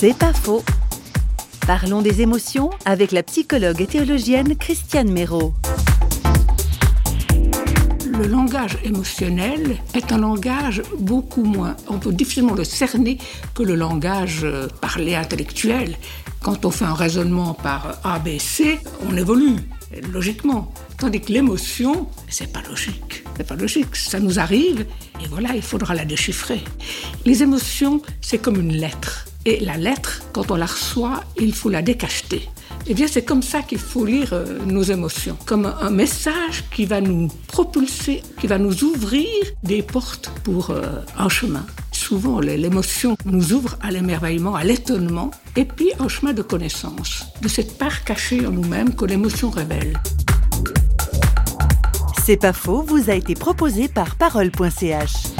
C'est pas faux. Parlons des émotions avec la psychologue et théologienne Christiane Méraud. Le langage émotionnel est un langage beaucoup moins, on peut difficilement le cerner que le langage euh, parlé intellectuel. Quand on fait un raisonnement par ABC, on évolue logiquement. Tandis que l'émotion, c'est pas logique. C'est pas logique. Ça nous arrive et voilà, il faudra la déchiffrer. Les émotions, c'est comme une lettre. Et la lettre, quand on la reçoit, il faut la décacheter. Eh bien, c'est comme ça qu'il faut lire euh, nos émotions, comme un message qui va nous propulser, qui va nous ouvrir des portes pour euh, un chemin. Souvent, l'émotion nous ouvre à l'émerveillement, à l'étonnement, et puis un chemin de connaissance, de cette part cachée en nous-mêmes que l'émotion révèle. C'est pas faux, vous a été proposé par parole.ch.